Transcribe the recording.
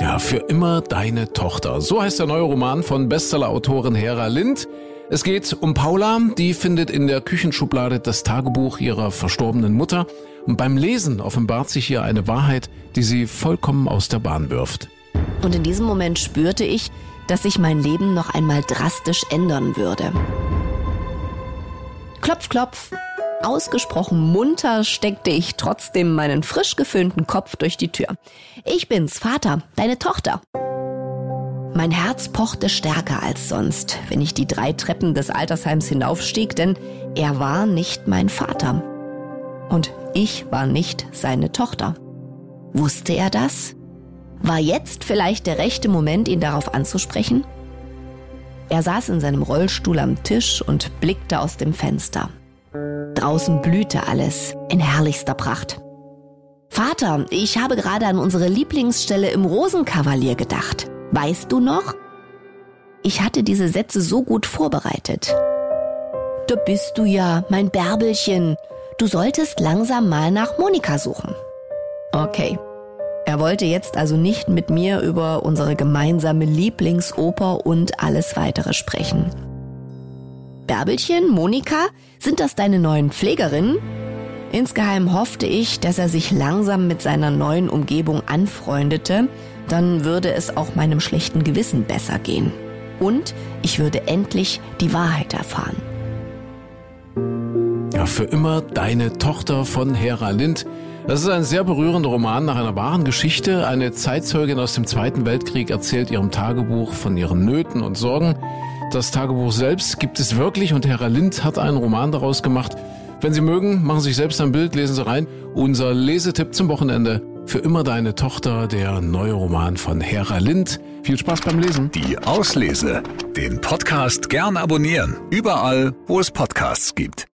Ja, für immer deine Tochter. So heißt der neue Roman von Bestsellerautorin Hera Lind. Es geht um Paula, die findet in der Küchenschublade das Tagebuch ihrer verstorbenen Mutter und beim Lesen offenbart sich ihr eine Wahrheit, die sie vollkommen aus der Bahn wirft. Und in diesem Moment spürte ich, dass sich mein Leben noch einmal drastisch ändern würde. Klopf, klopf. Ausgesprochen munter steckte ich trotzdem meinen frisch geföhnten Kopf durch die Tür. Ich bin's, Vater, deine Tochter. Mein Herz pochte stärker als sonst, wenn ich die drei Treppen des Altersheims hinaufstieg, denn er war nicht mein Vater. Und ich war nicht seine Tochter. Wusste er das? War jetzt vielleicht der rechte Moment, ihn darauf anzusprechen? Er saß in seinem Rollstuhl am Tisch und blickte aus dem Fenster. Draußen blühte alles in herrlichster Pracht. Vater, ich habe gerade an unsere Lieblingsstelle im Rosenkavalier gedacht. Weißt du noch? Ich hatte diese Sätze so gut vorbereitet. Da bist du ja, mein Bärbelchen. Du solltest langsam mal nach Monika suchen. Okay. Er wollte jetzt also nicht mit mir über unsere gemeinsame Lieblingsoper und alles weitere sprechen. Bärbelchen, Monika, sind das deine neuen Pflegerinnen? Insgeheim hoffte ich, dass er sich langsam mit seiner neuen Umgebung anfreundete, dann würde es auch meinem schlechten Gewissen besser gehen. Und ich würde endlich die Wahrheit erfahren. Ja, für immer deine Tochter von Hera Lind. Das ist ein sehr berührender Roman nach einer wahren Geschichte. Eine Zeitzeugin aus dem Zweiten Weltkrieg erzählt ihrem Tagebuch von ihren Nöten und Sorgen. Das Tagebuch selbst gibt es wirklich und Hera Lind hat einen Roman daraus gemacht. Wenn Sie mögen, machen Sie sich selbst ein Bild, lesen Sie rein. Unser Lesetipp zum Wochenende. Für immer deine Tochter, der neue Roman von Hera Lind. Viel Spaß beim Lesen. Die Auslese. Den Podcast gern abonnieren. Überall, wo es Podcasts gibt.